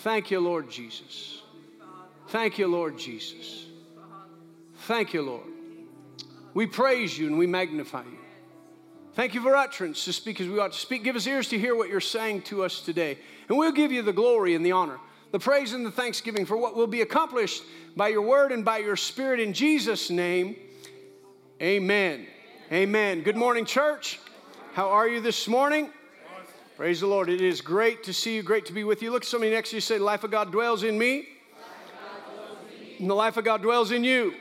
Thank you, Lord Jesus. Thank you, Lord Jesus. Thank you, Lord. We praise you and we magnify you. Thank you for utterance to speak as we ought to speak. Give us ears to hear what you're saying to us today. And we'll give you the glory and the honor, the praise and the thanksgiving for what will be accomplished by your word and by your spirit in Jesus' name. Amen. Amen. Good morning, church. How are you this morning? Praise the Lord. It is great to see you, great to be with you. Look at somebody next to you say, life of God dwells in me, and the life of God dwells in you.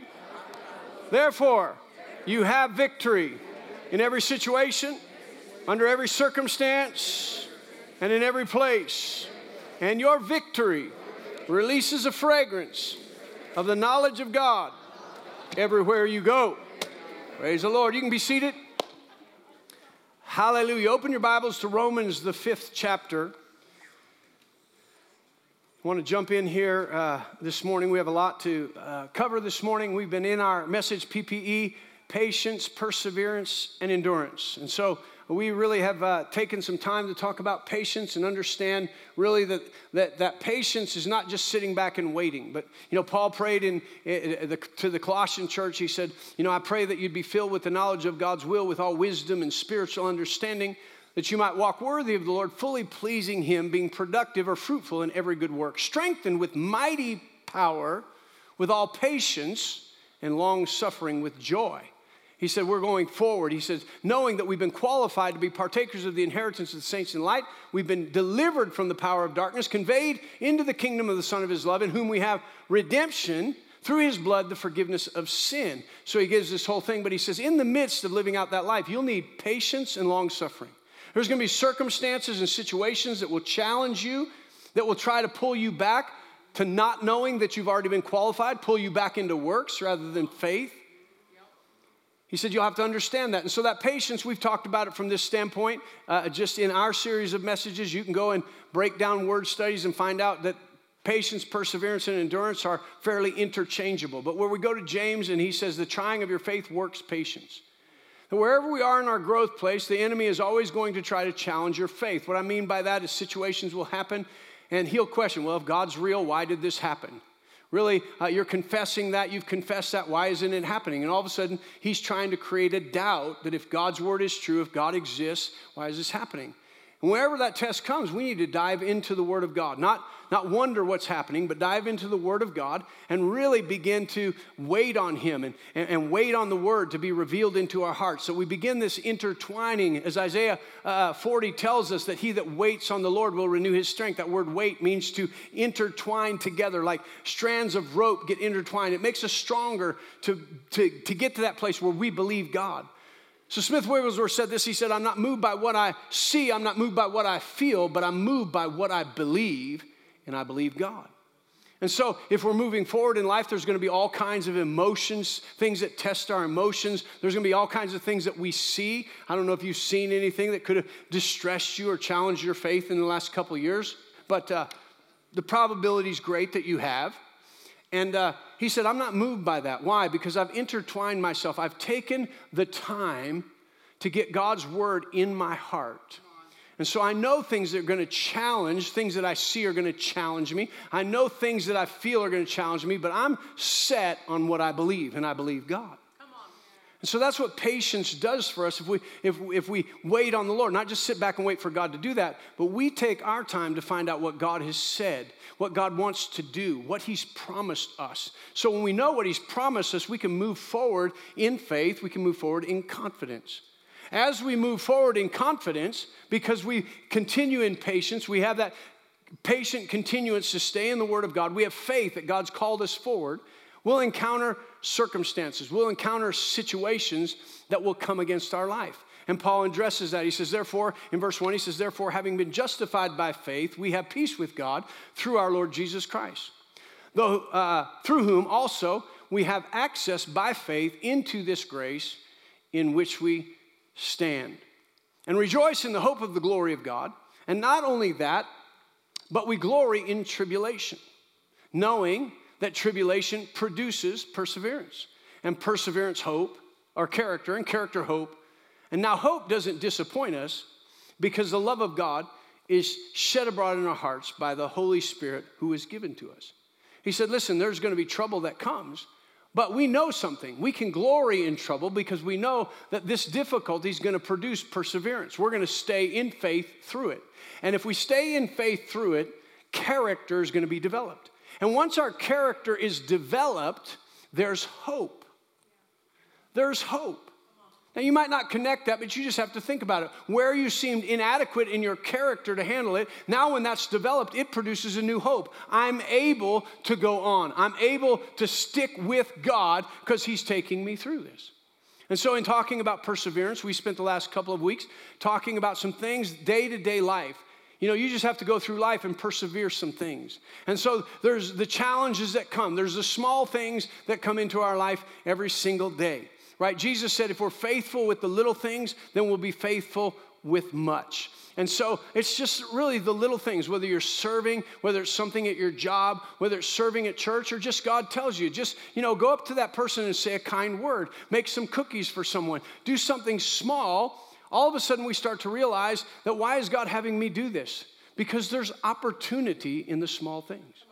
Therefore, you have victory in every situation, under every circumstance, and in every place. And your victory releases a fragrance of the knowledge of God everywhere you go. Praise the Lord. You can be seated. Hallelujah. Open your Bibles to Romans, the fifth chapter. I want to jump in here uh, this morning. We have a lot to uh, cover this morning. We've been in our message PPE patience, perseverance, and endurance. And so we really have uh, taken some time to talk about patience and understand really that, that, that patience is not just sitting back and waiting. But, you know, Paul prayed in, in the, to the Colossian church, he said, You know, I pray that you'd be filled with the knowledge of God's will with all wisdom and spiritual understanding, that you might walk worthy of the Lord, fully pleasing Him, being productive or fruitful in every good work, strengthened with mighty power, with all patience and long suffering with joy he said, We're going forward. He says, knowing that we've been qualified to be partakers of the inheritance of the saints in light, we've been delivered from the power of darkness, conveyed into the kingdom of the Son of His love, in whom we have redemption through His blood, the forgiveness of sin. So he gives this whole thing, but he says, In the midst of living out that life, you'll need patience and long suffering. There's going to be circumstances and situations that will challenge you, that will try to pull you back to not knowing that you've already been qualified, pull you back into works rather than faith. He said, You'll have to understand that. And so, that patience, we've talked about it from this standpoint. Uh, just in our series of messages, you can go and break down word studies and find out that patience, perseverance, and endurance are fairly interchangeable. But where we go to James and he says, The trying of your faith works patience. Wherever we are in our growth place, the enemy is always going to try to challenge your faith. What I mean by that is situations will happen and he'll question, Well, if God's real, why did this happen? Really, uh, you're confessing that, you've confessed that, why isn't it happening? And all of a sudden, he's trying to create a doubt that if God's word is true, if God exists, why is this happening? And wherever that test comes, we need to dive into the Word of God. Not, not wonder what's happening, but dive into the Word of God and really begin to wait on Him and, and, and wait on the Word to be revealed into our hearts. So we begin this intertwining, as Isaiah uh, 40 tells us, that he that waits on the Lord will renew his strength. That word wait means to intertwine together, like strands of rope get intertwined. It makes us stronger to, to, to get to that place where we believe God. So Smith Wigglesworth said this. He said, I'm not moved by what I see, I'm not moved by what I feel, but I'm moved by what I believe, and I believe God. And so, if we're moving forward in life, there's going to be all kinds of emotions, things that test our emotions. There's going to be all kinds of things that we see. I don't know if you've seen anything that could have distressed you or challenged your faith in the last couple years, but uh, the probability is great that you have. And uh, he said, I'm not moved by that. Why? Because I've intertwined myself. I've taken the time to get God's word in my heart. And so I know things that are going to challenge, things that I see are going to challenge me. I know things that I feel are going to challenge me, but I'm set on what I believe, and I believe God. And so that's what patience does for us if we, if, if we wait on the Lord, not just sit back and wait for God to do that, but we take our time to find out what God has said, what God wants to do, what He's promised us. So when we know what He's promised us, we can move forward in faith, we can move forward in confidence. As we move forward in confidence, because we continue in patience, we have that patient continuance to stay in the Word of God, we have faith that God's called us forward. We'll encounter circumstances, we'll encounter situations that will come against our life. And Paul addresses that. He says, therefore, in verse 1, he says, therefore, having been justified by faith, we have peace with God through our Lord Jesus Christ, though, uh, through whom also we have access by faith into this grace in which we stand. And rejoice in the hope of the glory of God. And not only that, but we glory in tribulation, knowing that tribulation produces perseverance, and perseverance, hope, or character, and character, hope. And now, hope doesn't disappoint us because the love of God is shed abroad in our hearts by the Holy Spirit who is given to us. He said, Listen, there's going to be trouble that comes, but we know something. We can glory in trouble because we know that this difficulty is going to produce perseverance. We're going to stay in faith through it. And if we stay in faith through it, character is going to be developed. And once our character is developed, there's hope. There's hope. Now, you might not connect that, but you just have to think about it. Where you seemed inadequate in your character to handle it, now when that's developed, it produces a new hope. I'm able to go on. I'm able to stick with God because He's taking me through this. And so, in talking about perseverance, we spent the last couple of weeks talking about some things, day to day life. You know, you just have to go through life and persevere some things. And so there's the challenges that come. There's the small things that come into our life every single day right? Jesus said, if we're faithful with the little things, then we'll be faithful with much. And so it's just really the little things, whether you're serving, whether it's something at your job, whether it's serving at church, or just God tells you, just, you know, go up to that person and say a kind word, make some cookies for someone, do something small. All of a sudden, we start to realize that why is God having me do this? Because there's opportunity in the small things.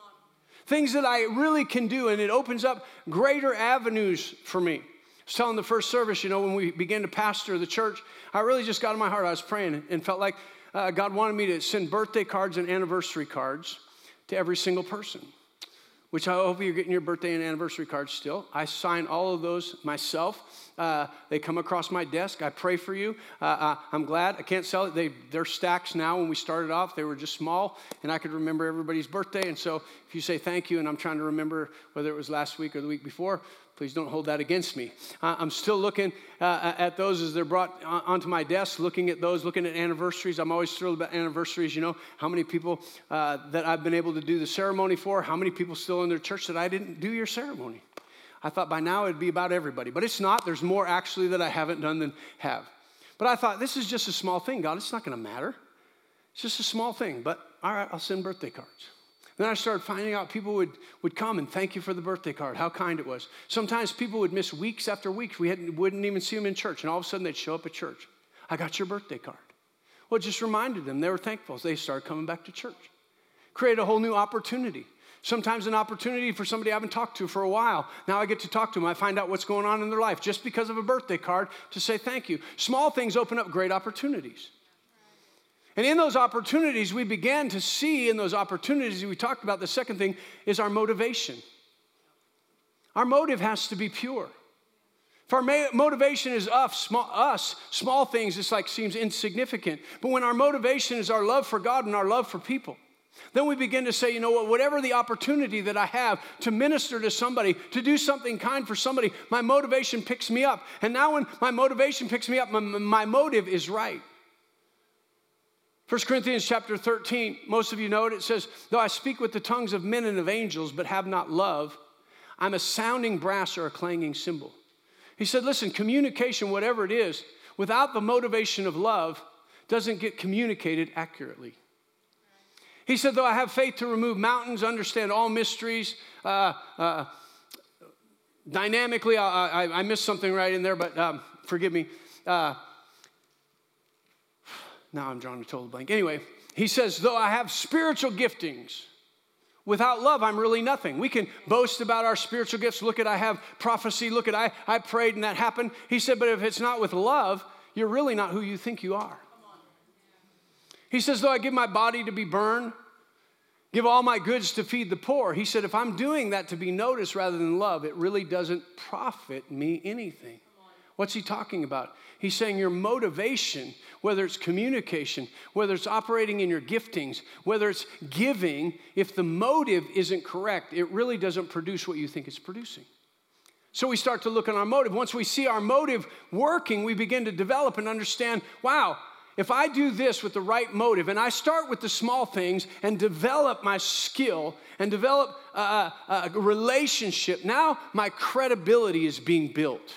Things that I really can do, and it opens up greater avenues for me I was telling the first service, you know, when we began to pastor the church, I really just got in my heart. I was praying and felt like uh, God wanted me to send birthday cards and anniversary cards to every single person, which I hope you're getting your birthday and anniversary cards still. I sign all of those myself. Uh, they come across my desk. I pray for you. Uh, uh I'm glad. I can't sell it. They, they're stacks now. When we started off, they were just small, and I could remember everybody's birthday. And so if you say thank you, and I'm trying to remember whether it was last week or the week before, Please don't hold that against me. I'm still looking uh, at those as they're brought onto my desk, looking at those, looking at anniversaries. I'm always thrilled about anniversaries. You know, how many people uh, that I've been able to do the ceremony for, how many people still in their church that I didn't do your ceremony. I thought by now it'd be about everybody, but it's not. There's more actually that I haven't done than have. But I thought, this is just a small thing, God. It's not going to matter. It's just a small thing, but all right, I'll send birthday cards. Then I started finding out people would, would come and thank you for the birthday card, how kind it was. Sometimes people would miss weeks after weeks. We hadn't, wouldn't even see them in church, and all of a sudden they'd show up at church. I got your birthday card. Well, it just reminded them they were thankful. They started coming back to church. Create a whole new opportunity. Sometimes an opportunity for somebody I haven't talked to for a while. Now I get to talk to them. I find out what's going on in their life just because of a birthday card to say thank you. Small things open up great opportunities. And in those opportunities, we began to see in those opportunities, we talked about the second thing is our motivation. Our motive has to be pure. If our motivation is us small, us, small things, it's like seems insignificant. But when our motivation is our love for God and our love for people, then we begin to say, you know what, whatever the opportunity that I have to minister to somebody, to do something kind for somebody, my motivation picks me up. And now when my motivation picks me up, my, my motive is right. 1 Corinthians chapter 13, most of you know it. It says, Though I speak with the tongues of men and of angels, but have not love, I'm a sounding brass or a clanging cymbal. He said, Listen, communication, whatever it is, without the motivation of love, doesn't get communicated accurately. He said, Though I have faith to remove mountains, understand all mysteries, uh, uh, dynamically, I, I, I, missed something right in there, but um, forgive me. Uh, now I'm drawing a total blank. Anyway, he says, though I have spiritual giftings, without love, I'm really nothing. We can boast about our spiritual gifts. Look at, I have prophecy. Look at, I, I prayed and that happened. He said, but if it's not with love, you're really not who you think you are. He says, though I give my body to be burned, give all my goods to feed the poor. He said, if I'm doing that to be noticed rather than love, it really doesn't profit me anything. What's he talking about? He's saying your motivation, whether it's communication, whether it's operating in your giftings, whether it's giving, if the motive isn't correct, it really doesn't produce what you think it's producing. So we start to look at our motive. Once we see our motive working, we begin to develop and understand wow, if I do this with the right motive and I start with the small things and develop my skill and develop a, a relationship, now my credibility is being built.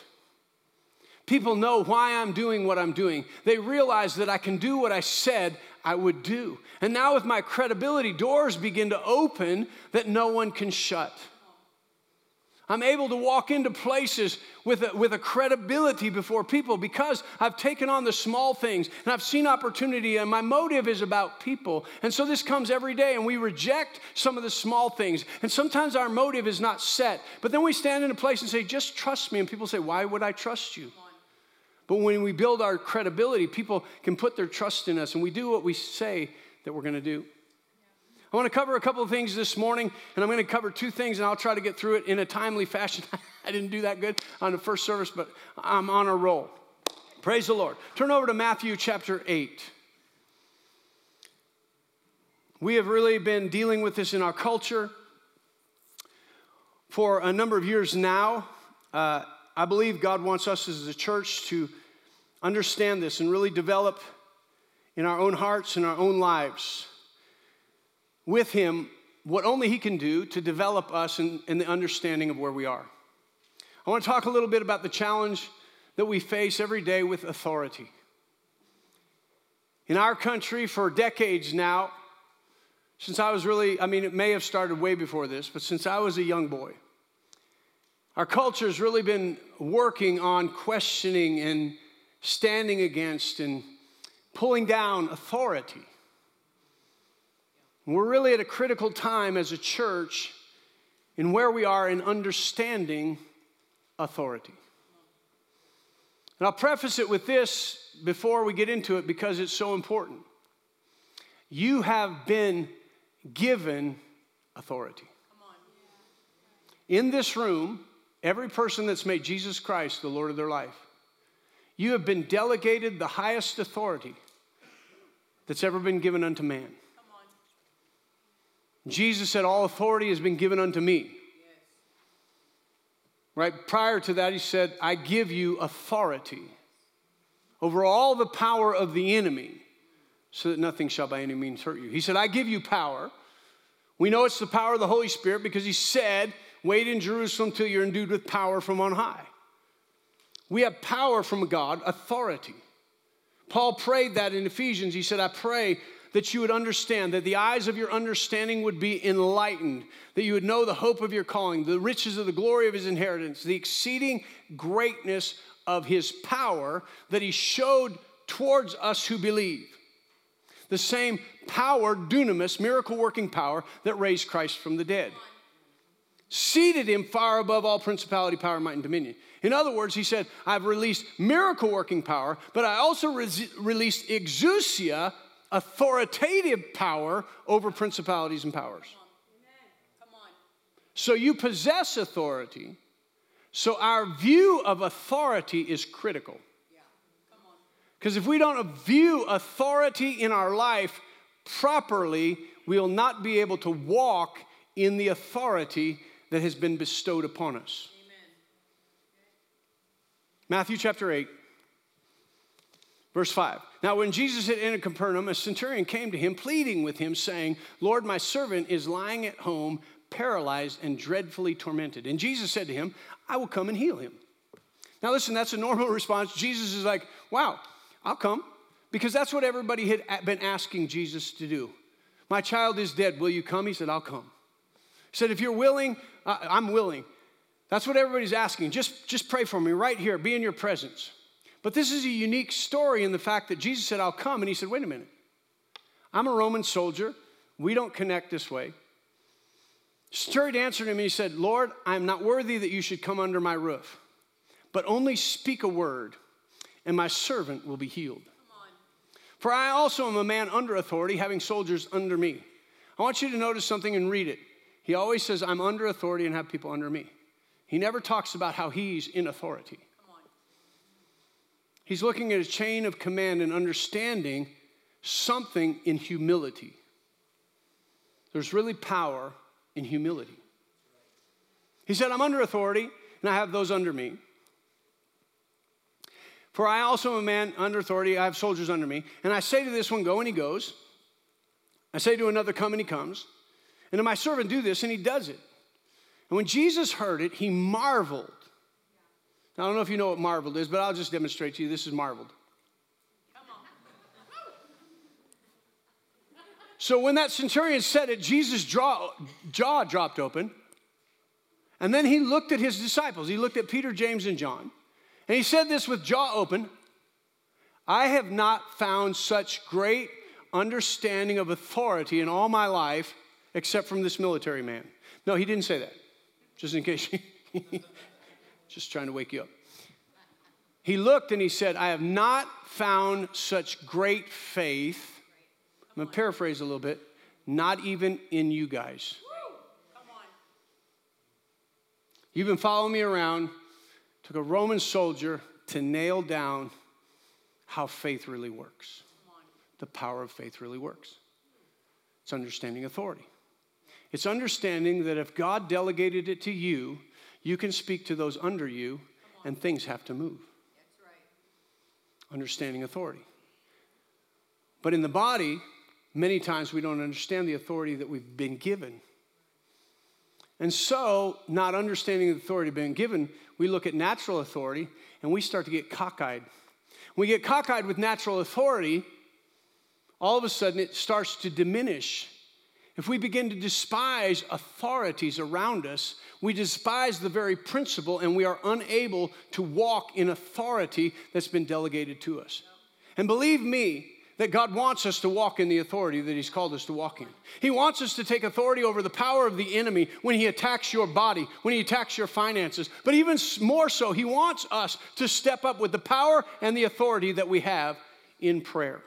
People know why I'm doing what I'm doing. They realize that I can do what I said I would do. And now, with my credibility, doors begin to open that no one can shut. I'm able to walk into places with a, with a credibility before people because I've taken on the small things and I've seen opportunity, and my motive is about people. And so this comes every day, and we reject some of the small things. And sometimes our motive is not set, but then we stand in a place and say, Just trust me. And people say, Why would I trust you? But when we build our credibility, people can put their trust in us, and we do what we say that we're going to do. I want to cover a couple of things this morning, and I'm going to cover two things, and I'll try to get through it in a timely fashion. I didn't do that good on the first service, but I'm on a roll. Praise the Lord. Turn over to Matthew chapter 8. We have really been dealing with this in our culture for a number of years now. Uh, I believe God wants us as a church to understand this and really develop in our own hearts and our own lives with Him what only He can do to develop us in, in the understanding of where we are. I want to talk a little bit about the challenge that we face every day with authority. In our country, for decades now, since I was really, I mean, it may have started way before this, but since I was a young boy, our culture has really been working on questioning and standing against and pulling down authority. We're really at a critical time as a church in where we are in understanding authority. And I'll preface it with this before we get into it because it's so important. You have been given authority. In this room, every person that's made Jesus Christ the Lord of their life, you have been delegated the highest authority that's ever been given unto man. Jesus said, All authority has been given unto me. Right? Prior to that, he said, I give you authority over all the power of the enemy so that nothing shall by any means hurt you. He said, I give you power. We know it's the power of the Holy Spirit because he said, Wait in Jerusalem till you're endued with power from on high. We have power from God, authority. Paul prayed that in Ephesians. He said, I pray that you would understand, that the eyes of your understanding would be enlightened, that you would know the hope of your calling, the riches of the glory of his inheritance, the exceeding greatness of his power that he showed towards us who believe. The same power, dunamis, miracle working power, that raised Christ from the dead. Seated him far above all principality, power, might, and dominion. In other words, he said, I've released miracle working power, but I also re- released exousia, authoritative power over principalities and powers. So you possess authority. So our view of authority is critical. Because if we don't view authority in our life properly, we'll not be able to walk in the authority that has been bestowed upon us. Matthew chapter 8. Verse 5. Now, when Jesus had entered Capernaum, a centurion came to him, pleading with him, saying, Lord, my servant is lying at home, paralyzed and dreadfully tormented. And Jesus said to him, I will come and heal him. Now, listen, that's a normal response. Jesus is like, Wow, I'll come. Because that's what everybody had been asking Jesus to do. My child is dead. Will you come? He said, I'll come. He said, If you're willing, I'm willing. That's what everybody's asking. Just, just pray for me right here, be in your presence. But this is a unique story in the fact that Jesus said, I'll come. And he said, wait a minute. I'm a Roman soldier. We don't connect this way. Steward answered him and he said, Lord, I'm not worthy that you should come under my roof, but only speak a word, and my servant will be healed. For I also am a man under authority, having soldiers under me. I want you to notice something and read it. He always says, I'm under authority and have people under me. He never talks about how he's in authority. He's looking at a chain of command and understanding something in humility. There's really power in humility. He said, I'm under authority, and I have those under me. For I also am a man under authority, I have soldiers under me. And I say to this one, Go, and he goes. I say to another, Come, and he comes. And to my servant, Do this, and he does it. And when Jesus heard it, he marveled I don't know if you know what marveled is, but I'll just demonstrate to you. This is marveled. So when that centurion said it, Jesus' jaw, jaw dropped open. And then he looked at his disciples. He looked at Peter, James, and John. And he said this with jaw open I have not found such great understanding of authority in all my life except from this military man. No, he didn't say that, just in case. just trying to wake you up. He looked and he said, I have not found such great faith. I'm going to paraphrase a little bit, not even in you guys. You've been following me around, took a Roman soldier to nail down how faith really works. The power of faith really works. It's understanding authority. It's understanding that if God delegated it to you, you can speak to those under you and things have to move. Right. Understanding authority. But in the body, many times we don't understand the authority that we've been given. And so, not understanding the authority being given, we look at natural authority and we start to get cockeyed. When we get cockeyed with natural authority, all of a sudden it starts to diminish. If we begin to despise authorities around us, we despise the very principle and we are unable to walk in authority that's been delegated to us. And believe me, that God wants us to walk in the authority that He's called us to walk in. He wants us to take authority over the power of the enemy when he attacks your body, when he attacks your finances. But even more so, He wants us to step up with the power and the authority that we have in prayer.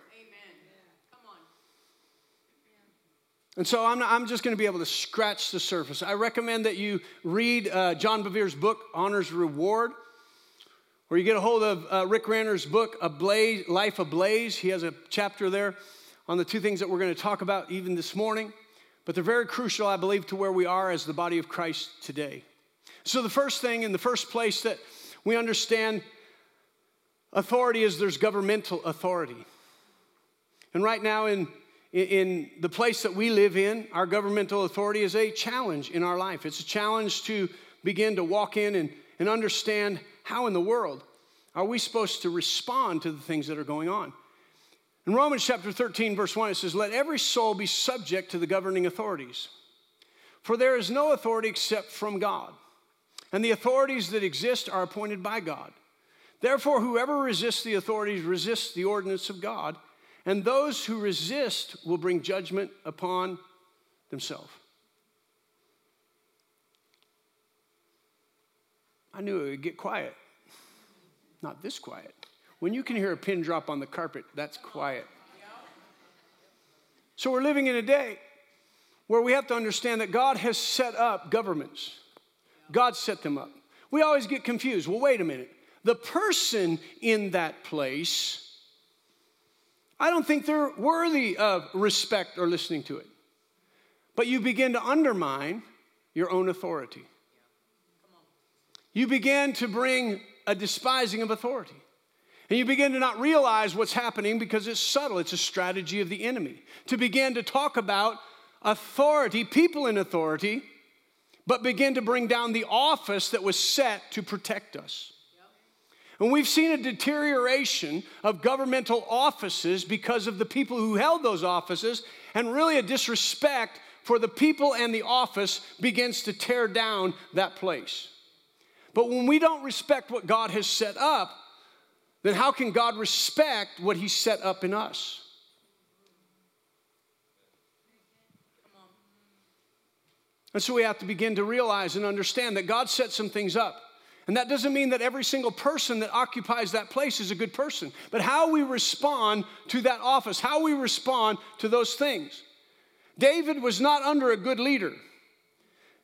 And so I'm, not, I'm just going to be able to scratch the surface. I recommend that you read uh, John Bevere's book, Honor's Reward. Or you get a hold of uh, Rick Renner's book, Ablaze, Life Ablaze. He has a chapter there on the two things that we're going to talk about even this morning. But they're very crucial, I believe, to where we are as the body of Christ today. So, the first thing, in the first place that we understand authority is there's governmental authority. And right now, in, in the place that we live in, our governmental authority is a challenge in our life. It's a challenge to begin to walk in and, and understand how in the world are we supposed to respond to the things that are going on? In Romans chapter 13, verse 1, it says, Let every soul be subject to the governing authorities. For there is no authority except from God, and the authorities that exist are appointed by God. Therefore, whoever resists the authorities resists the ordinance of God, and those who resist will bring judgment upon themselves. I knew it would get quiet. Not this quiet. When you can hear a pin drop on the carpet, that's quiet. So we're living in a day where we have to understand that God has set up governments. God set them up. We always get confused. Well, wait a minute. The person in that place, I don't think they're worthy of respect or listening to it. But you begin to undermine your own authority you begin to bring a despising of authority. And you begin to not realize what's happening because it's subtle. It's a strategy of the enemy to begin to talk about authority, people in authority, but begin to bring down the office that was set to protect us. And we've seen a deterioration of governmental offices because of the people who held those offices, and really a disrespect for the people and the office begins to tear down that place. But when we don't respect what God has set up, then how can God respect what He set up in us? And so we have to begin to realize and understand that God set some things up. And that doesn't mean that every single person that occupies that place is a good person, but how we respond to that office, how we respond to those things. David was not under a good leader.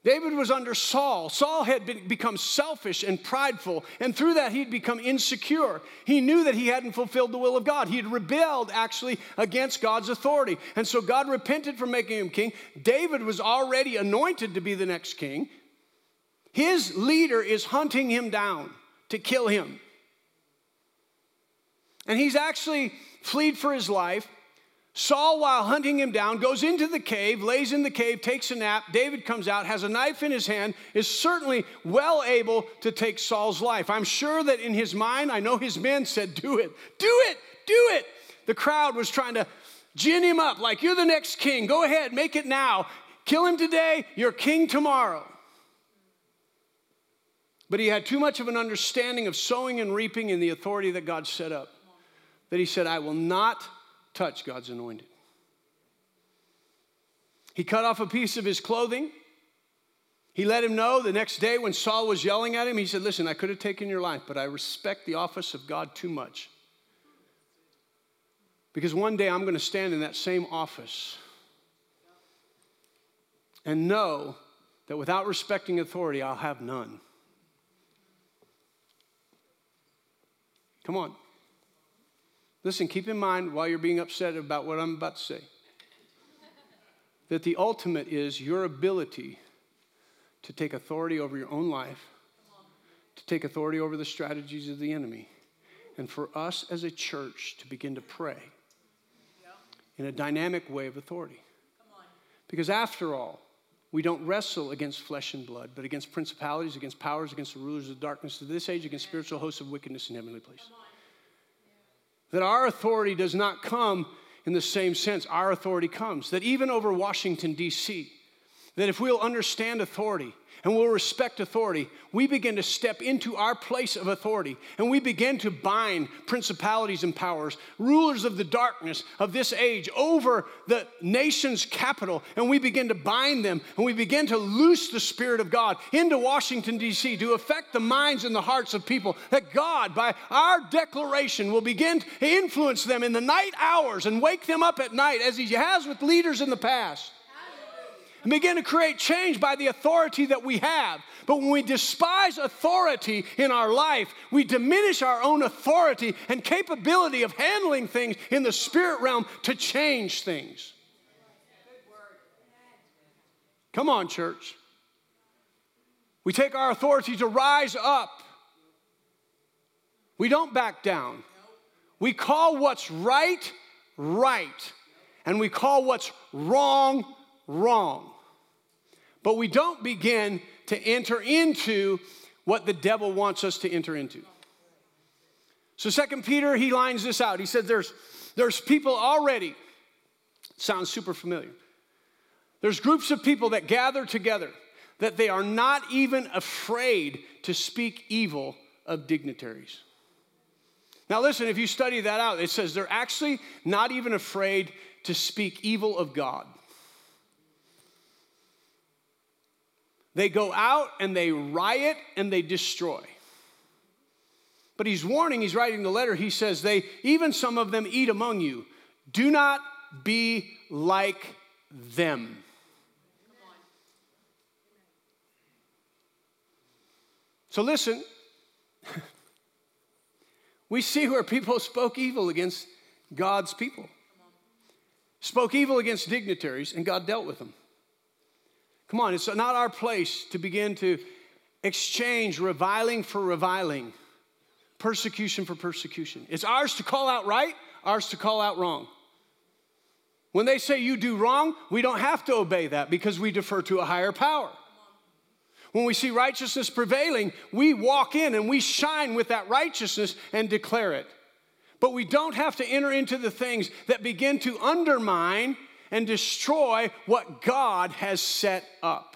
David was under Saul. Saul had been, become selfish and prideful, and through that, he'd become insecure. He knew that he hadn't fulfilled the will of God. He had rebelled actually against God's authority. And so God repented for making him king. David was already anointed to be the next king. His leader is hunting him down to kill him. And he's actually fled for his life. Saul, while hunting him down, goes into the cave, lays in the cave, takes a nap. David comes out, has a knife in his hand, is certainly well able to take Saul's life. I'm sure that in his mind, I know his men said, Do it, do it, do it. The crowd was trying to gin him up like, You're the next king. Go ahead, make it now. Kill him today, you're king tomorrow. But he had too much of an understanding of sowing and reaping in the authority that God set up that he said, I will not touch God's anointed. He cut off a piece of his clothing. He let him know the next day when Saul was yelling at him, he said, Listen, I could have taken your life, but I respect the office of God too much. Because one day I'm going to stand in that same office and know that without respecting authority, I'll have none. Come on. Listen, keep in mind while you're being upset about what I'm about to say that the ultimate is your ability to take authority over your own life, to take authority over the strategies of the enemy, and for us as a church to begin to pray in a dynamic way of authority. Because after all, we don't wrestle against flesh and blood, but against principalities, against powers, against the rulers of darkness of this age, against spiritual hosts of wickedness in heavenly places. That our authority does not come in the same sense. Our authority comes. That even over Washington, D.C., that if we'll understand authority, and we'll respect authority, we begin to step into our place of authority and we begin to bind principalities and powers, rulers of the darkness of this age over the nation's capital, and we begin to bind them and we begin to loose the Spirit of God into Washington, D.C. to affect the minds and the hearts of people. That God, by our declaration, will begin to influence them in the night hours and wake them up at night as He has with leaders in the past and begin to create change by the authority that we have. But when we despise authority in our life, we diminish our own authority and capability of handling things in the spirit realm to change things. Come on, church. We take our authority to rise up. We don't back down. We call what's right, right. And we call what's wrong, wrong. But we don't begin to enter into what the devil wants us to enter into. So Second Peter, he lines this out. He said there's, there's people already, sounds super familiar. There's groups of people that gather together that they are not even afraid to speak evil of dignitaries. Now, listen, if you study that out, it says they're actually not even afraid to speak evil of God. They go out and they riot and they destroy. But he's warning, he's writing the letter, he says, they even some of them eat among you. Do not be like them. So listen, we see where people spoke evil against God's people, spoke evil against dignitaries, and God dealt with them. Come on, it's not our place to begin to exchange reviling for reviling, persecution for persecution. It's ours to call out right, ours to call out wrong. When they say you do wrong, we don't have to obey that because we defer to a higher power. When we see righteousness prevailing, we walk in and we shine with that righteousness and declare it. But we don't have to enter into the things that begin to undermine and destroy what God has set up.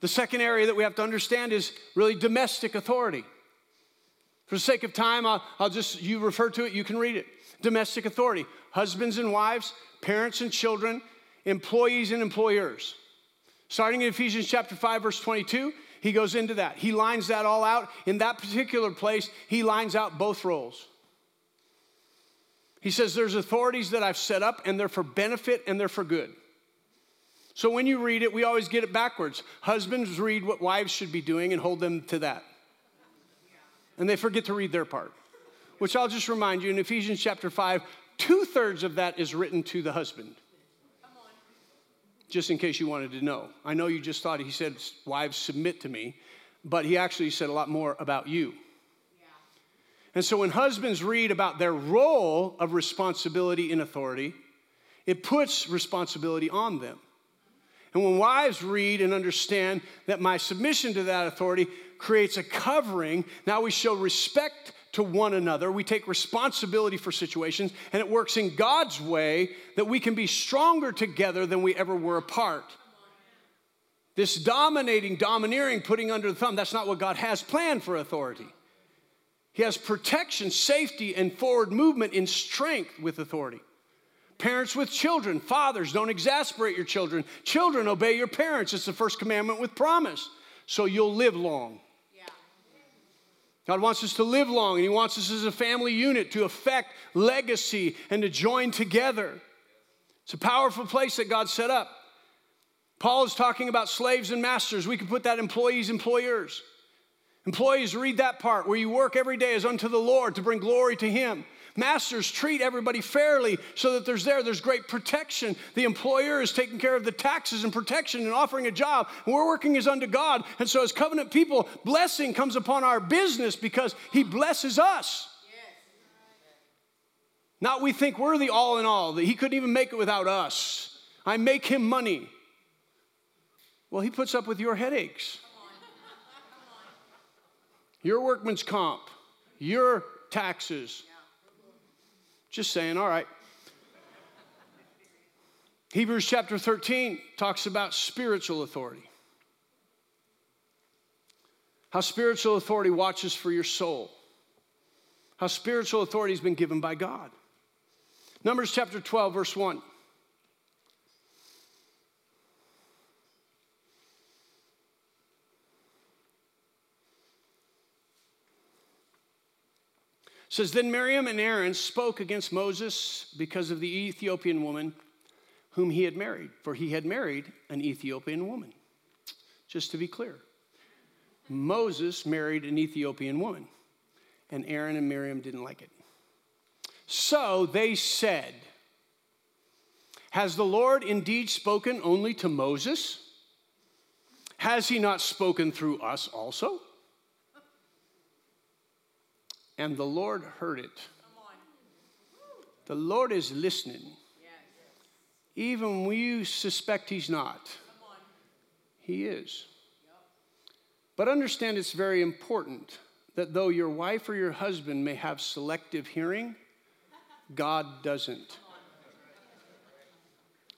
The second area that we have to understand is really domestic authority. For the sake of time, I'll, I'll, just, you refer to it, you can read it. Domestic authority husbands and wives, parents and children, employees and employers. Starting in Ephesians chapter 5, verse 22, he goes into that. He lines that all out. In that particular place, he lines out both roles. He says, There's authorities that I've set up, and they're for benefit and they're for good. So when you read it, we always get it backwards. Husbands read what wives should be doing and hold them to that. And they forget to read their part, which I'll just remind you in Ephesians chapter 5, two thirds of that is written to the husband. Just in case you wanted to know. I know you just thought he said, Wives, submit to me, but he actually said a lot more about you. And so when husbands read about their role of responsibility and authority, it puts responsibility on them. And when wives read and understand that my submission to that authority creates a covering, now we show respect to one another. We take responsibility for situations, and it works in God's way that we can be stronger together than we ever were apart. This dominating, domineering, putting under the thumb, that's not what God has planned for authority. He has protection, safety, and forward movement in strength with authority. Parents with children, fathers, don't exasperate your children. Children, obey your parents. It's the first commandment with promise, so you'll live long. God wants us to live long, and He wants us as a family unit to affect legacy and to join together. It's a powerful place that God set up. Paul is talking about slaves and masters. We can put that employees, employers. Employees, read that part where you work every day as unto the Lord to bring glory to Him. Masters, treat everybody fairly so that there's there, there's great protection. The employer is taking care of the taxes and protection and offering a job. We're working as unto God. And so, as covenant people, blessing comes upon our business because He blesses us. Not we think we're the all in all, that He couldn't even make it without us. I make Him money. Well, he puts up with your headaches, your workman's comp, your taxes. Just saying, all right. Hebrews chapter 13 talks about spiritual authority. How spiritual authority watches for your soul. How spiritual authority has been given by God. Numbers chapter 12, verse 1. Says then Miriam and Aaron spoke against Moses because of the Ethiopian woman whom he had married, for he had married an Ethiopian woman. Just to be clear, Moses married an Ethiopian woman, and Aaron and Miriam didn't like it. So they said, Has the Lord indeed spoken only to Moses? Has he not spoken through us also? And the Lord heard it. The Lord is listening. Even when you suspect He's not, He is. But understand it's very important that though your wife or your husband may have selective hearing, God doesn't.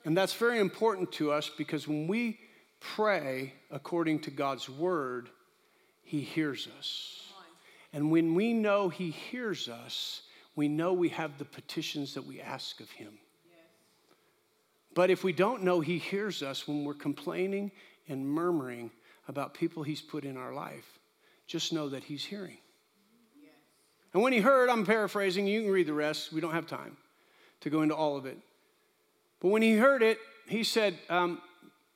And that's very important to us because when we pray according to God's word, He hears us. And when we know He hears us, we know we have the petitions that we ask of Him. But if we don't know He hears us when we're complaining and murmuring about people He's put in our life, just know that He's hearing. And when He heard, I'm paraphrasing, you can read the rest, we don't have time to go into all of it. But when He heard it, He said, um,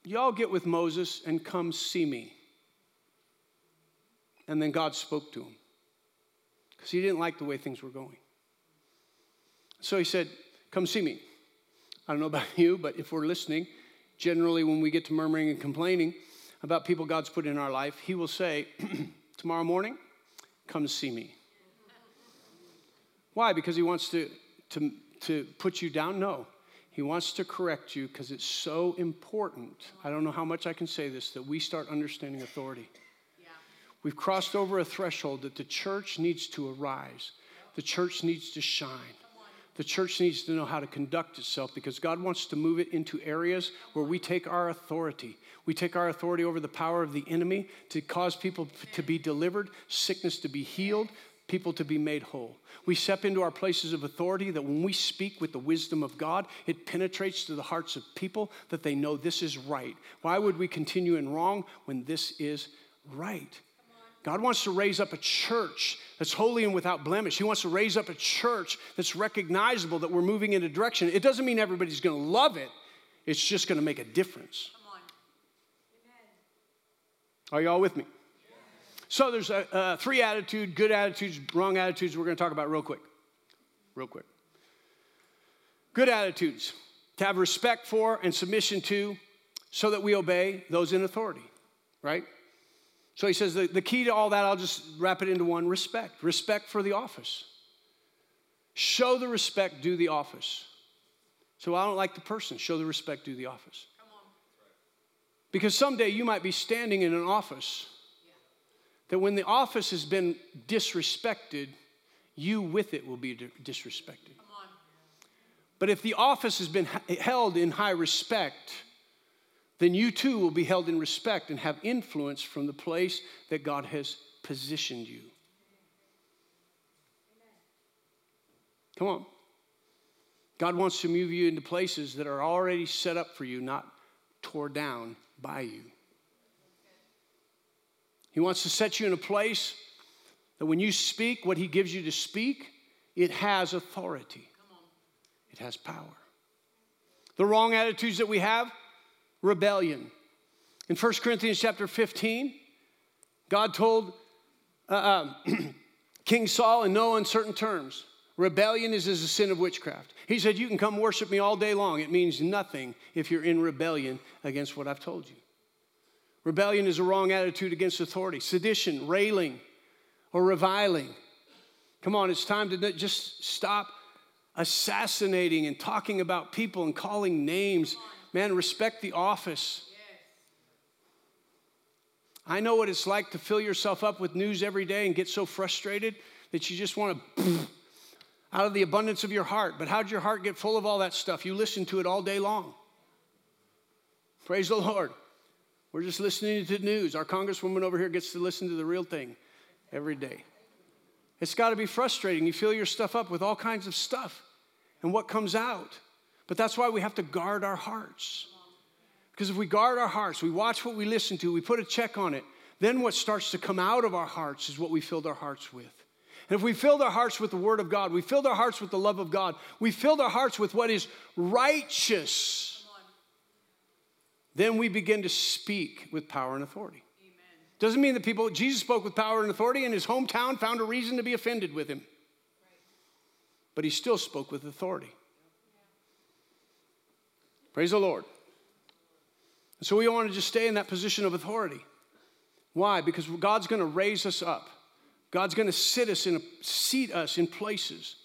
Y'all get with Moses and come see me. And then God spoke to him because he didn't like the way things were going. So he said, Come see me. I don't know about you, but if we're listening, generally when we get to murmuring and complaining about people God's put in our life, he will say, Tomorrow morning, come see me. Why? Because he wants to, to, to put you down? No. He wants to correct you because it's so important. I don't know how much I can say this that we start understanding authority. We've crossed over a threshold that the church needs to arise, the church needs to shine. The church needs to know how to conduct itself because God wants to move it into areas where we take our authority. We take our authority over the power of the enemy to cause people to be delivered, sickness to be healed, people to be made whole. We step into our places of authority that when we speak with the wisdom of God, it penetrates to the hearts of people that they know this is right. Why would we continue in wrong when this is right? God wants to raise up a church that's holy and without blemish. He wants to raise up a church that's recognizable that we're moving in a direction. It doesn't mean everybody's going to love it, it's just going to make a difference. Are y'all with me? So there's a, three attitude, good attitudes, wrong attitudes we're going to talk about real quick. Real quick. Good attitudes to have respect for and submission to so that we obey those in authority, right? So he says the, the key to all that, I'll just wrap it into one respect respect for the office. Show the respect, do the office. So I don't like the person, show the respect, do the office. Because someday you might be standing in an office that when the office has been disrespected, you with it will be disrespected. But if the office has been held in high respect, then you too will be held in respect and have influence from the place that God has positioned you. Come on. God wants to move you into places that are already set up for you, not tore down by you. He wants to set you in a place that when you speak what He gives you to speak, it has authority, it has power. The wrong attitudes that we have, rebellion. In 1 Corinthians chapter 15, God told uh, uh, King Saul in no uncertain terms rebellion is as a sin of witchcraft. He said, You can come worship me all day long. It means nothing if you're in rebellion against what I've told you. Rebellion is a wrong attitude against authority, sedition, railing, or reviling. Come on, it's time to just stop assassinating and talking about people and calling names. Man, respect the office. I know what it's like to fill yourself up with news every day and get so frustrated that you just want to out of the abundance of your heart. But how'd your heart get full of all that stuff? You listen to it all day long. Praise the Lord. We're just listening to the news. Our congresswoman over here gets to listen to the real thing every day. It's got to be frustrating. You fill your stuff up with all kinds of stuff and what comes out. But that's why we have to guard our hearts. Because if we guard our hearts, we watch what we listen to, we put a check on it, then what starts to come out of our hearts is what we filled our hearts with. And if we filled our hearts with the Word of God, we filled our hearts with the love of God, we filled our hearts with what is righteous, then we begin to speak with power and authority. Amen. Doesn't mean that people, Jesus spoke with power and authority, and his hometown found a reason to be offended with him. Right. But he still spoke with authority. Praise the Lord. And so we want to just stay in that position of authority. Why? Because God's going to raise us up. God's going to sit us in a, seat us in places.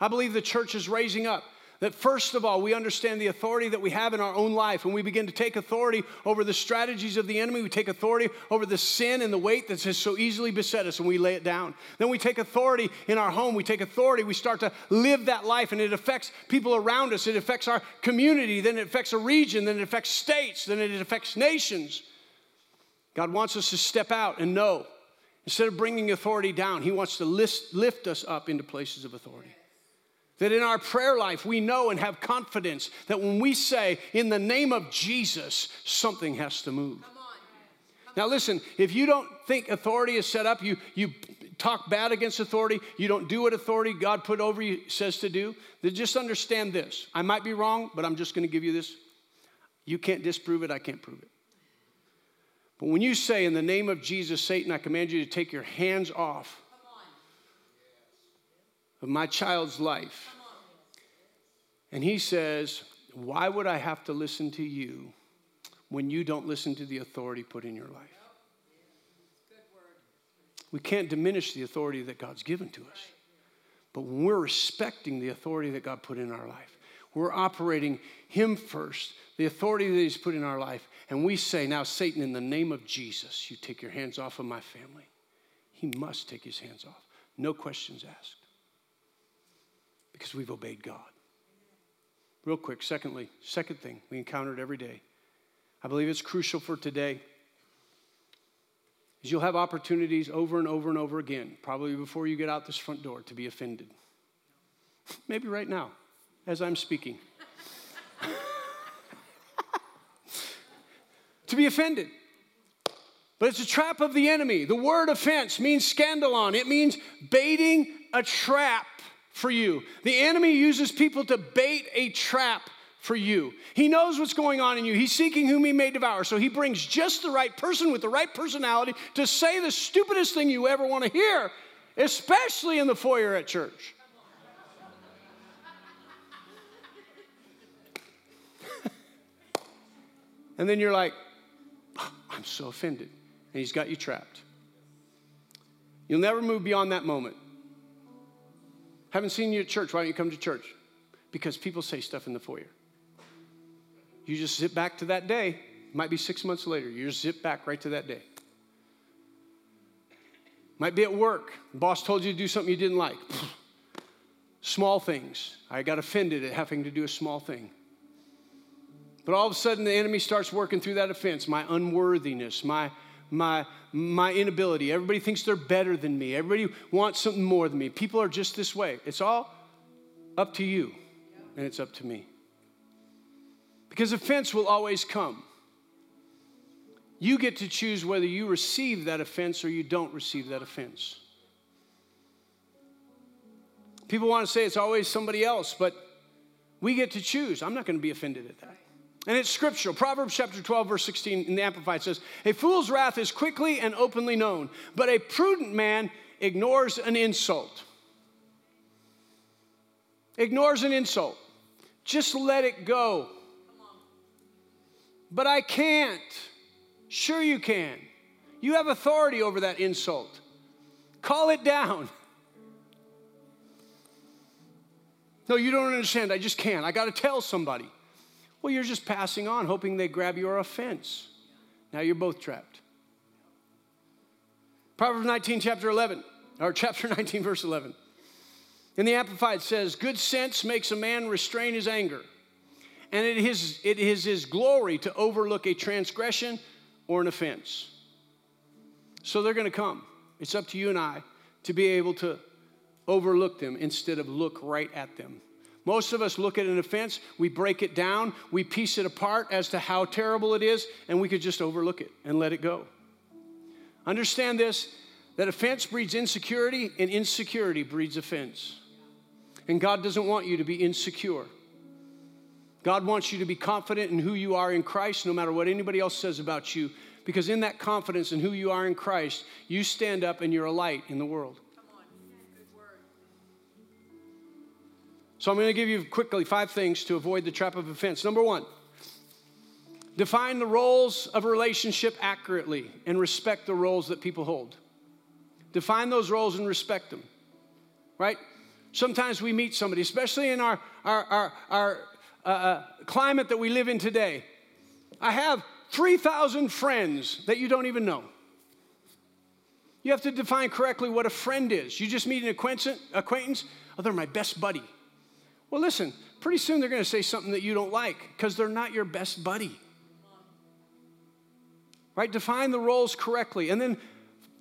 I believe the church is raising up. That first of all, we understand the authority that we have in our own life, and we begin to take authority over the strategies of the enemy. We take authority over the sin and the weight that has so easily beset us, and we lay it down. Then we take authority in our home. We take authority. We start to live that life, and it affects people around us. It affects our community. Then it affects a region. Then it affects states. Then it affects nations. God wants us to step out and know Instead of bringing authority down, He wants to lift, lift us up into places of authority. That in our prayer life, we know and have confidence that when we say, in the name of Jesus, something has to move. Now, listen, if you don't think authority is set up, you, you talk bad against authority, you don't do what authority God put over you says to do, then just understand this. I might be wrong, but I'm just going to give you this. You can't disprove it, I can't prove it. But when you say, in the name of Jesus, Satan, I command you to take your hands off of my child's life. And he says, Why would I have to listen to you when you don't listen to the authority put in your life? We can't diminish the authority that God's given to us. But when we're respecting the authority that God put in our life, we're operating Him first, the authority that He's put in our life, and we say, Now, Satan, in the name of Jesus, you take your hands off of my family. He must take his hands off. No questions asked. Because we've obeyed God. Real quick, secondly, second thing we encounter it every day. I believe it's crucial for today. Is you'll have opportunities over and over and over again, probably before you get out this front door, to be offended. Maybe right now, as I'm speaking. to be offended. But it's a trap of the enemy. The word offense means scandalon, it means baiting a trap for you. The enemy uses people to bait a trap for you. He knows what's going on in you. He's seeking whom he may devour. So he brings just the right person with the right personality to say the stupidest thing you ever want to hear, especially in the foyer at church. and then you're like, oh, I'm so offended. And he's got you trapped. You'll never move beyond that moment. Haven't seen you at church. Why don't you come to church? Because people say stuff in the foyer. You just zip back to that day. Might be six months later. You just zip back right to that day. Might be at work. Boss told you to do something you didn't like. Small things. I got offended at having to do a small thing. But all of a sudden, the enemy starts working through that offense my unworthiness, my, my, my inability. Everybody thinks they're better than me. Everybody wants something more than me. People are just this way. It's all up to you, and it's up to me. Because offense will always come. You get to choose whether you receive that offense or you don't receive that offense. People want to say it's always somebody else, but we get to choose. I'm not going to be offended at that. And it's scriptural. Proverbs chapter 12, verse 16 in the Amplified says, A fool's wrath is quickly and openly known, but a prudent man ignores an insult. Ignores an insult. Just let it go. But I can't. Sure, you can. You have authority over that insult. Call it down. No, you don't understand. I just can't. I got to tell somebody. Well, you're just passing on, hoping they grab your offense. Now you're both trapped. Proverbs 19, chapter 11, or chapter 19, verse 11. In the Amplified says, Good sense makes a man restrain his anger, and it is, it is his glory to overlook a transgression or an offense. So they're going to come. It's up to you and I to be able to overlook them instead of look right at them. Most of us look at an offense, we break it down, we piece it apart as to how terrible it is, and we could just overlook it and let it go. Understand this that offense breeds insecurity, and insecurity breeds offense. And God doesn't want you to be insecure. God wants you to be confident in who you are in Christ, no matter what anybody else says about you, because in that confidence in who you are in Christ, you stand up and you're a light in the world. So I'm going to give you quickly five things to avoid the trap of offense. Number one, define the roles of a relationship accurately and respect the roles that people hold. Define those roles and respect them, right? Sometimes we meet somebody, especially in our, our, our, our uh, uh climate that we live in today. I have 3,000 friends that you don't even know. You have to define correctly what a friend is. You just meet an acquaintance, oh, they're my best buddy. Well, listen, pretty soon they're going to say something that you don't like because they're not your best buddy. Right? Define the roles correctly and then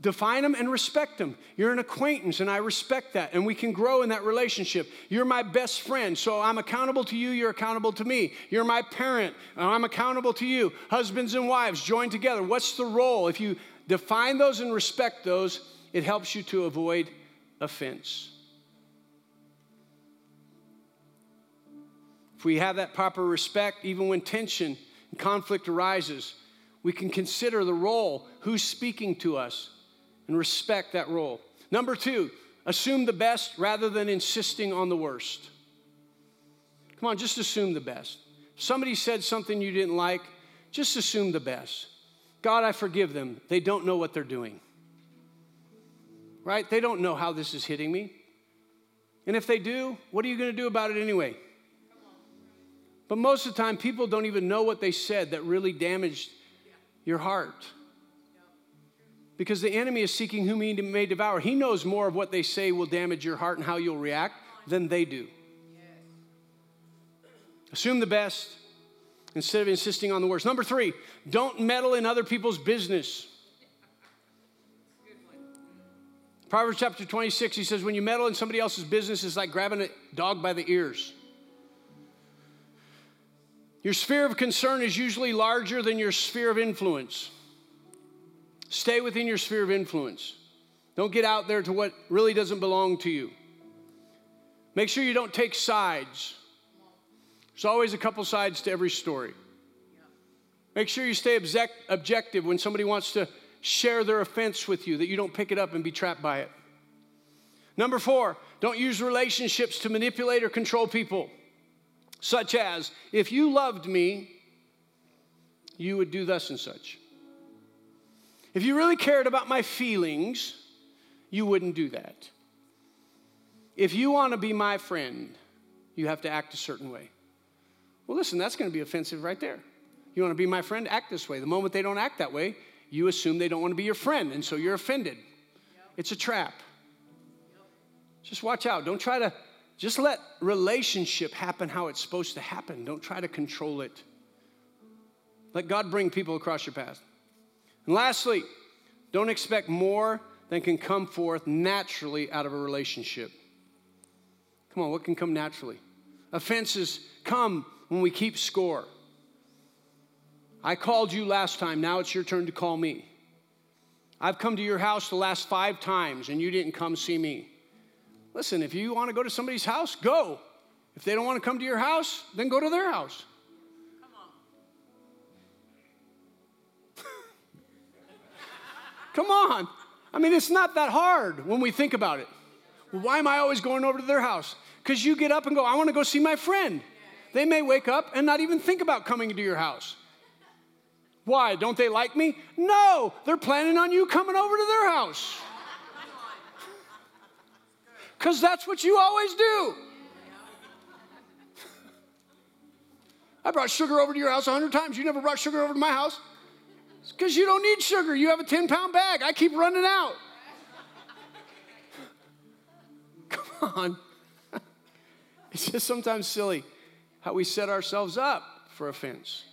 define them and respect them. You're an acquaintance and I respect that and we can grow in that relationship. You're my best friend, so I'm accountable to you, you're accountable to me. You're my parent, and I'm accountable to you. Husbands and wives join together. What's the role? If you define those and respect those, it helps you to avoid offense. If we have that proper respect, even when tension and conflict arises, we can consider the role, who's speaking to us, and respect that role. Number two, assume the best rather than insisting on the worst. Come on, just assume the best. Somebody said something you didn't like, just assume the best. God, I forgive them. They don't know what they're doing. Right? They don't know how this is hitting me. And if they do, what are you going to do about it anyway? But most of the time, people don't even know what they said that really damaged your heart. Because the enemy is seeking whom he may devour. He knows more of what they say will damage your heart and how you'll react than they do. Assume the best instead of insisting on the worst. Number three, don't meddle in other people's business. Proverbs chapter 26, he says, When you meddle in somebody else's business, it's like grabbing a dog by the ears. Your sphere of concern is usually larger than your sphere of influence. Stay within your sphere of influence. Don't get out there to what really doesn't belong to you. Make sure you don't take sides. There's always a couple sides to every story. Make sure you stay object- objective when somebody wants to share their offense with you, that you don't pick it up and be trapped by it. Number four, don't use relationships to manipulate or control people such as, if you loved me, you would do thus and such. If you really cared about my feelings, you wouldn't do that. If you want to be my friend, you have to act a certain way. Well, listen, that's going to be offensive right there. You want to be my friend? Act this way. The moment they don't act that way, you assume they don't want to be your friend, and so you're offended. Yep. It's a trap. Yep. Just watch out. Don't try to just let relationship happen how it's supposed to happen. Don't try to control it Let God bring people across your path. And lastly, don't expect more than can come forth naturally out of a relationship. Come on, what can come naturally? Offenses come when we keep score. I called you last time, now it's your turn to call me. I've come to your house the last five times and you didn't come see me. Listen, if you want to go to somebody's house, go. If they don't want to come to your house, then go to their house. Come on. I mean, it's not that hard when we think about it. Well, why am I always going over to their house? Because you get up and go, I want to go see my friend. They may wake up and not even think about coming to your house. Why? Don't they like me? No, they're planning on you coming over to their house. Because that's what you always do. I brought sugar over to your house a hundred times. You never brought sugar over to my house. It's because you don't need sugar. You have a 10 pound bag. I keep running out. Come on. It's just sometimes silly how we set ourselves up for offense.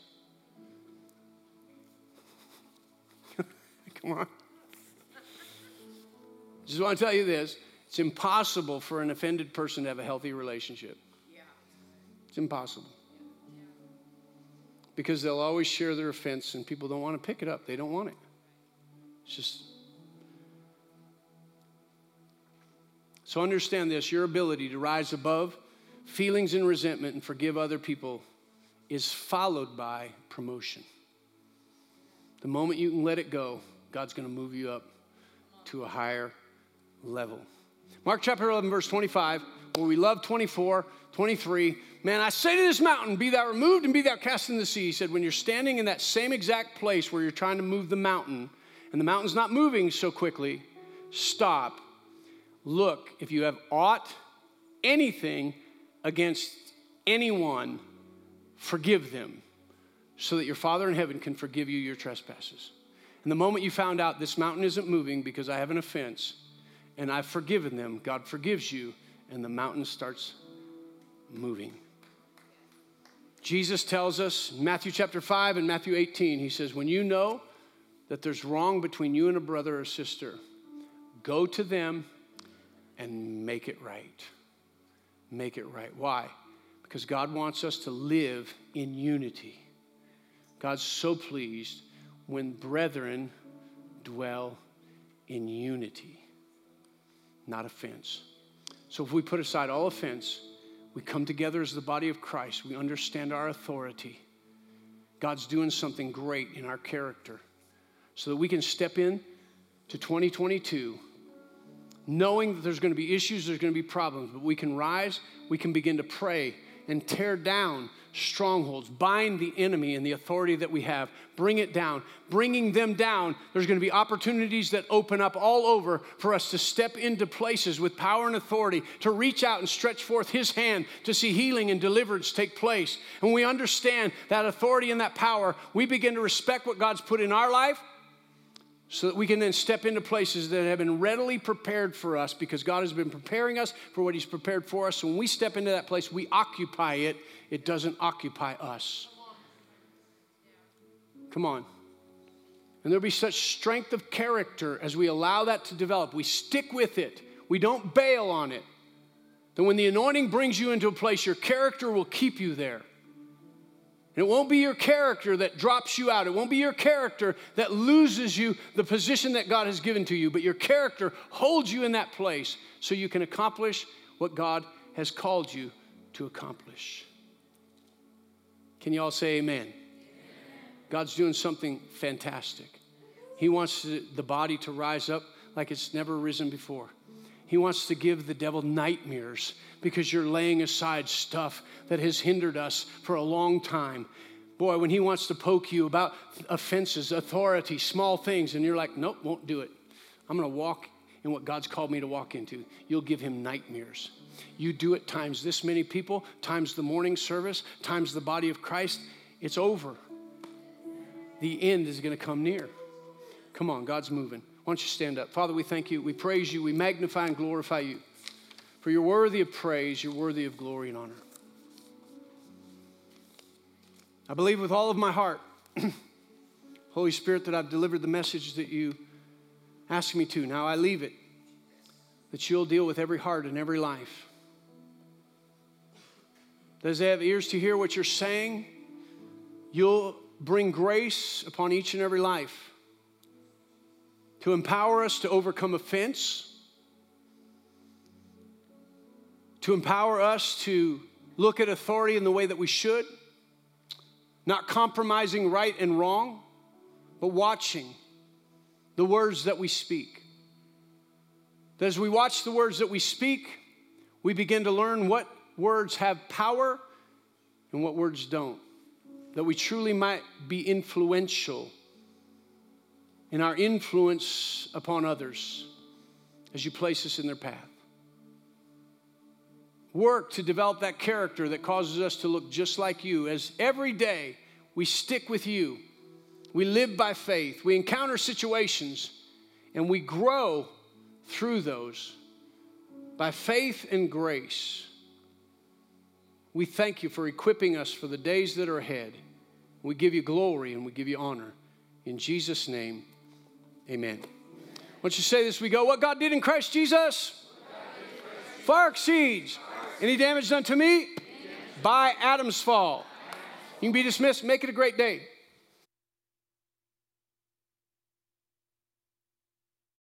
Come on. Just want to tell you this it's impossible for an offended person to have a healthy relationship. It's impossible. Because they'll always share their offense and people don't want to pick it up. They don't want it. It's just. So understand this your ability to rise above feelings and resentment and forgive other people is followed by promotion. The moment you can let it go, God's going to move you up to a higher level. Mark chapter 11, verse 25, where we love 24, 23. Man, I say to this mountain, be thou removed and be thou cast in the sea. He said, when you're standing in that same exact place where you're trying to move the mountain, and the mountain's not moving so quickly, stop. Look, if you have aught, anything against anyone, forgive them, so that your Father in heaven can forgive you your trespasses. And the moment you found out this mountain isn't moving because I have an offense and I've forgiven them, God forgives you, and the mountain starts moving. Jesus tells us Matthew chapter 5 and Matthew 18, he says, When you know that there's wrong between you and a brother or sister, go to them and make it right. Make it right. Why? Because God wants us to live in unity. God's so pleased when brethren dwell in unity, not offense. So if we put aside all offense, we come together as the body of Christ, we understand our authority. God's doing something great in our character so that we can step in to 2022 knowing that there's going to be issues, there's going to be problems, but we can rise, we can begin to pray and tear down strongholds, bind the enemy and the authority that we have, bring it down. Bringing them down, there's going to be opportunities that open up all over for us to step into places with power and authority, to reach out and stretch forth His hand to see healing and deliverance take place. And we understand that authority and that power, we begin to respect what God's put in our life so that we can then step into places that have been readily prepared for us because God has been preparing us for what He's prepared for us. So when we step into that place, we occupy it, it doesn't occupy us. Come on. And there'll be such strength of character as we allow that to develop. We stick with it, we don't bail on it. Then when the anointing brings you into a place, your character will keep you there. It won't be your character that drops you out. It won't be your character that loses you the position that God has given to you, but your character holds you in that place so you can accomplish what God has called you to accomplish. Can you all say amen? amen. God's doing something fantastic. He wants the body to rise up like it's never risen before. He wants to give the devil nightmares because you're laying aside stuff that has hindered us for a long time. Boy, when he wants to poke you about offenses, authority, small things, and you're like, nope, won't do it. I'm going to walk in what God's called me to walk into. You'll give him nightmares. You do it times this many people, times the morning service, times the body of Christ, it's over. The end is going to come near. Come on, God's moving. Why don't you stand up? Father, we thank you. We praise you. We magnify and glorify you. For you're worthy of praise, you're worthy of glory and honor. I believe with all of my heart Holy Spirit, that I've delivered the message that you asked me to. Now I leave it, that you'll deal with every heart and every life. Does they have ears to hear what you're saying? You'll bring grace upon each and every life to empower us to overcome offense, to empower us to look at authority in the way that we should, not compromising right and wrong, but watching the words that we speak. That as we watch the words that we speak, we begin to learn what words have power and what words don't. That we truly might be influential in our influence upon others as you place us in their path. Work to develop that character that causes us to look just like you as every day we stick with you. We live by faith. We encounter situations and we grow through those by faith and grace. We thank you for equipping us for the days that are ahead. We give you glory and we give you honor. In Jesus' name, amen. Once you say this, we go, What God did in Christ Jesus far exceeds any damage done to me by Adam's fall. You can be dismissed. Make it a great day.